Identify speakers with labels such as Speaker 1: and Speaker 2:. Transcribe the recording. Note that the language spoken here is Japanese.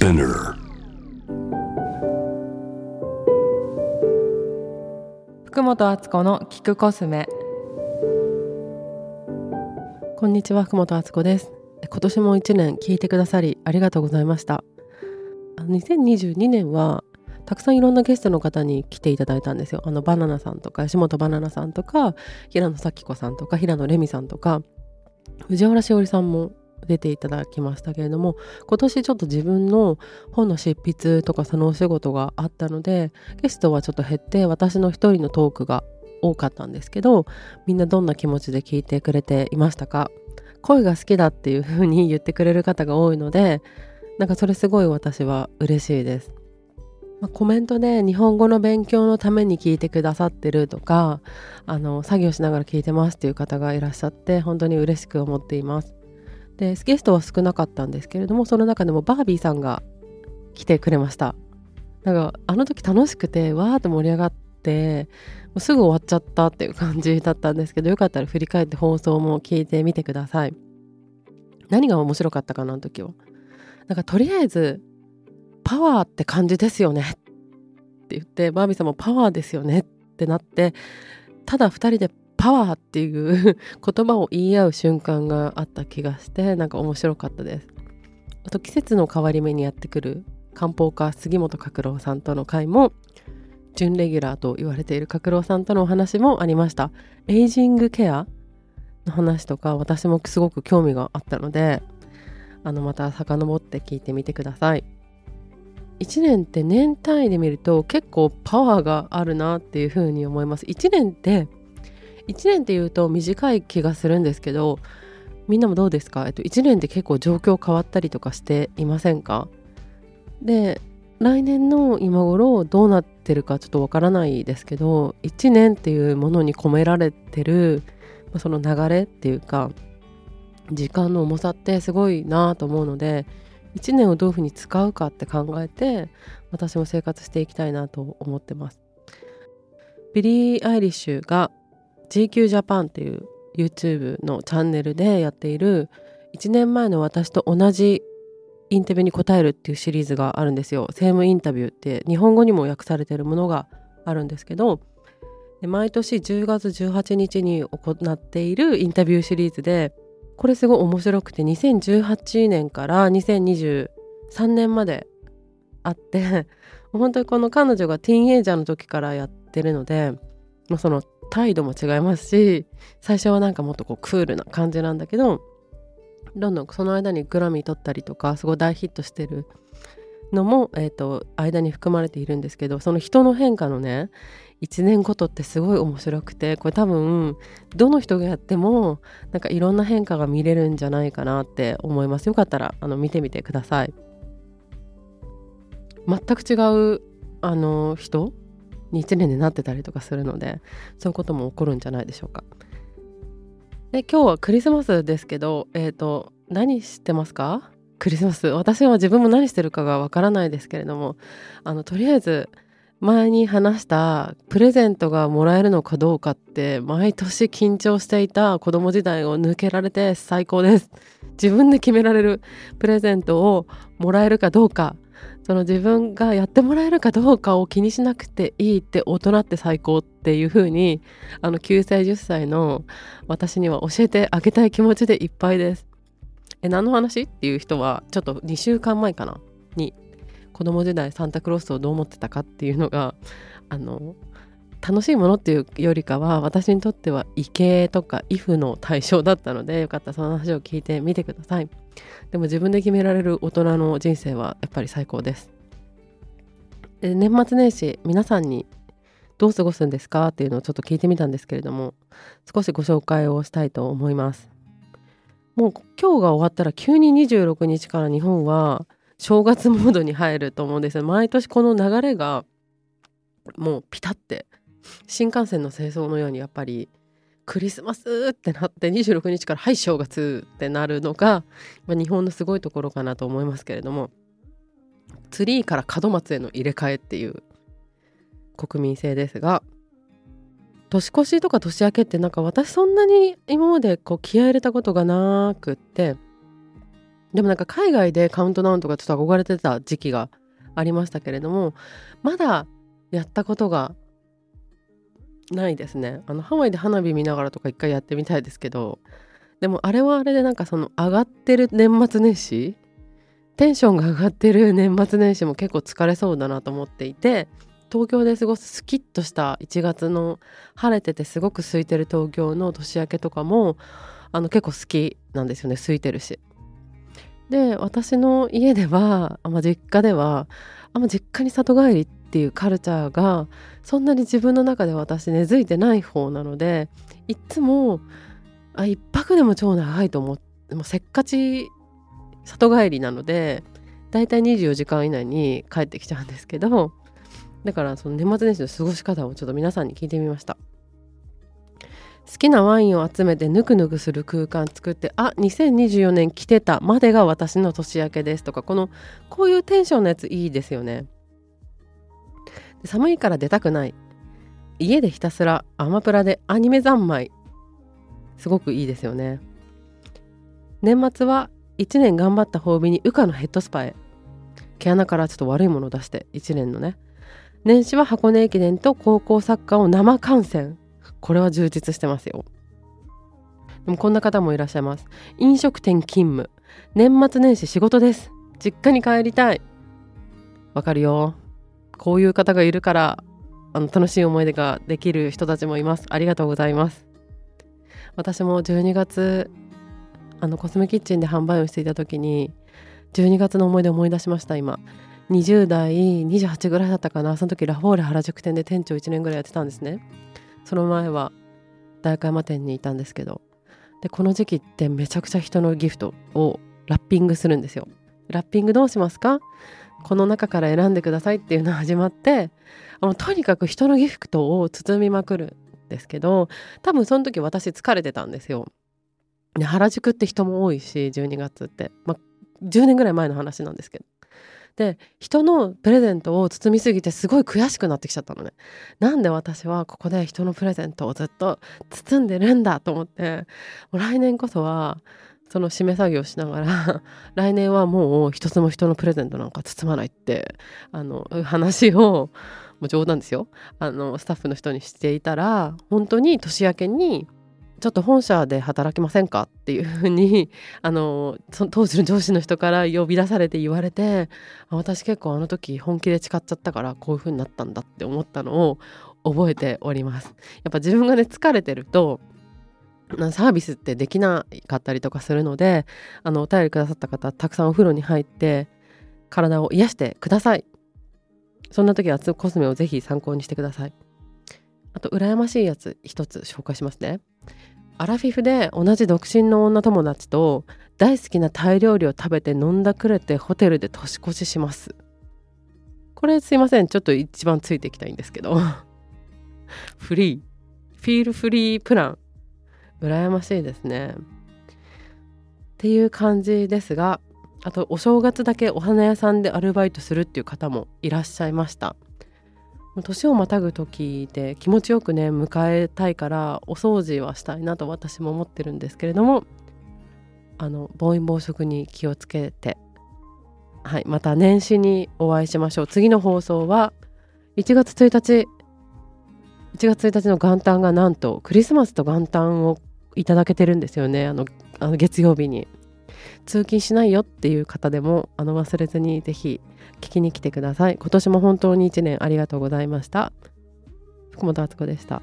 Speaker 1: Spinner.
Speaker 2: 福本敦子の聞くコスメ。こんにちは福本敦子です。今年も一年聞いてくださりありがとうございました。2022年はたくさんいろんなゲストの方に来ていただいたんですよ。あのバナナさんとか吉本バナナさんとか平野咲子さんとか平野レミさんとか藤原しおりさんも出ていただきましたけれども今年ちょっと自分の本の執筆とかそのお仕事があったのでゲストはちょっと減って私の一人のトークが多かったんですけどみんなどんな気持ちで聞いてくれていましたか？声が好きだっていう風に言ってくれる方が多いのでなんかそれすごい私は嬉しいです。まあ、コメントで日本語の勉強のために聞いてくださってるとかあの作業しながら聞いてますっていう方がいらっしゃって本当に嬉しく思っています。でゲストは少なかったんですけれどもその中でもバービーさんが来てくれました。なんかあの時楽しくてわーって盛り上がってもうすぐ終わっちゃったっていう感じだったんですけどよかったら振り返って放送も聞いてみてください。何が面白かったかなあの時は。なんかとりあえずパワーって感じですよね。って言ってバービーさんもパワーですよね。ってなってただ2人でパワーっていう 言葉を言い合う瞬間があった気がしてなんか面白かったです。あと季節の変わり目にやってくる漢方家杉本角郎さんとの会も準レギュラーと言われている角郎さんとのお話もありました。エイジングケアの話とか私もすごく興味があったのであのまた遡って聞いてみてください。1年って年単位で見ると結構パワーがあるなっていうふうに思います。1年って1年っていうと短い気がするんですけどみんなもどうですか、えっと、1年って結構状況変わったりとかしていませんか？で来年の今頃どうなってるかちょっとわからないですけど1年っていうものに込められてるその流れっていうか時間の重さってすごいなと思うので1年をどういうふうに使うかって考えて私も生活していきたいなと思ってます。ビリー・アイリッシュが GQ ジャパンっていう YouTube のチャンネルでやっている1年前の私と同じインタビューに答えるっていうシリーズがあるんですよ。 Same Interview って日本語にも訳されているものがあるんですけど毎年10月18日に行っているインタビューシリーズでこれすごい面白くて2018年から2023年まであって 本当にこの彼女がティーンエイジャーの時からやってるので、まあ、その態度も違いますし最初はなんかもっとこうクールな感じなんだけどどんどんその間にグラミー取ったりとかすごい大ヒットしてるのも、えーと、間に含まれているんですけどその人の変化のね1年ごとってすごい面白くてこれ多分どの人がやってもなんかいろんな変化が見れるんじゃないかなって思います。よかったらあの見てみてください。全く違うあの人に1年でなってたりとかするのでそういうことも起こるんじゃないでしょうか。で今日はクリスマスですけどえっ、ー、と何してますか？クリスマス。私は自分も何してるかがわからないですけれどもあのとりあえず前に話したプレゼントがもらえるのかどうかって毎年緊張していた子供時代を抜けられて最高です。自分で決められるプレゼントをもらえるかどうかその自分がやってもらえるかどうかを気にしなくていいって大人って最高っていう風にあの9歳10歳の私には教えてあげたい気持ちでいっぱいです。え何の話っていう人はちょっと2週間前かな？に子供時代サンタクロースをどう思ってたかっていうのがあの楽しいものっていうよりかは私にとっては畏敬とか畏怖の対象だったのでよかったらその話を聞いてみてくださいでも自分で決められる大人の人生はやっぱり最高です。で年末年始皆さんにどう過ごすんですかっていうのをちょっと聞いてみたんですけれども少しご紹介をしたいと思います。もう今日が終わったら急に26日から日本は正月モードに入ると思うんですよ。毎年この流れがもうピタって新幹線の清掃のようにやっぱりクリスマスってなって26日からはい正月ってなるのが、まあ、日本のすごいところかなと思いますけれどもツリーから門松への入れ替えっていう国民性ですが年越しとか年明けってなんか私そんなに今までこう気合入れたことがなくってでもなんか海外でカウントダウンとかちょっと憧れてた時期がありましたけれどもまだやったことがないですねあのハワイで花火見ながらとか一回やってみたいですけどでもあれはあれでなんかその上がってる年末年始テンションが上がってる年末年始も結構疲れそうだなと思っていて東京で過ごすスキッとした1月の晴れててすごく空いてる東京の年明けとかもあの結構好きなんですよね空いてるし。で私の家では、まあ、実家ではあま実家に里帰りっていうカルチャーがそんなに自分の中で私根付いてない方なのでいっつもあ一泊でも超長いと思ってもうせっかち里帰りなのでだいたい24時間以内に帰ってきちゃうんですけどだからその年末年始の過ごし方をちょっと皆さんに聞いてみました。好きなワインを集めてぬくぬくする空間作ってあ2024年来てたまでが私の年明けですとかこのこういうテンションのやついいですよね。寒いから出たくない。家でひたすらアマプラでアニメ三昧。すごくいいですよね。年末は1年頑張った褒美に羽化のヘッドスパへ。毛穴からちょっと悪いものを出して1年のね。年始は箱根駅伝と高校サッカーを生観戦。これは充実してますよ。でもこんな方もいらっしゃいます。飲食店勤務。年末年始仕事です。実家に帰りたい。わかるよ。こういう方がいるからあの楽しい思い出ができる人たちもいます。ありがとうございます。私も12月あのコスメキッチンで販売をしていた時に12月の思い出を思い出しました今。20代28ぐらいだったかな。その時ラフォーレ原宿店で店長1年ぐらいやってたんですね。その前は代官山店にいたんですけど。でこの時期ってめちゃくちゃ人のギフトをラッピングするんですよ。ラッピングどうしますか？この中から選んでくださいっていうのが始まってあのとにかく人のギフトを包みまくるんですけど多分その時私疲れてたんですよ。で原宿って人も多いし12月って、まあ、10年ぐらい前の話なんですけど。で人のプレゼントを包みすぎてすごい悔しくなってきちゃったのね。なんで私はここで人のプレゼントをずっと包んでるんだと思ってもう来年こそはその締め作業しながら 来年はもう一つも人のプレゼントなんか包まないってあの話をもう冗談ですよあのスタッフの人にしていたら本当に年明けにちょっと本社で働きませんかっていうふうに あの当時の上司の人から呼び出されて言われて私結構あの時本気で誓っちゃったからこういうふうになったんだって思ったのを覚えております。やっぱ自分がね疲れてるとサービスってできなかったりとかするのであのお便りくださった方たくさんお風呂に入って体を癒してください。そんな時はコスメをぜひ参考にしてください。あと羨ましいやつ一つ紹介しますね。アラフィフで同じ独身の女友達と大好きなタイ料理を食べて飲んだくれてホテルで年越しします。これすいません。ちょっと一番ついていきたいんですけど。フリー。フィールフリープラン。羨ましいですね。っていう感じですがあとお正月だけお花屋さんでアルバイトするっていう方もいらっしゃいました。年をまたぐ時で気持ちよくね迎えたいからお掃除はしたいなと私も思ってるんですけれどもあの暴飲暴食に気をつけてはいまた年始にお会いしましょう。次の放送は1月1日1月1日の元旦がなんとクリスマスと元旦をいただけてるんですよね。あのあの月曜日に。通勤しないよっていう方でもあの忘れずにぜひ聞きに来てください。今年も本当に1年ありがとうございました。福本敦子でした。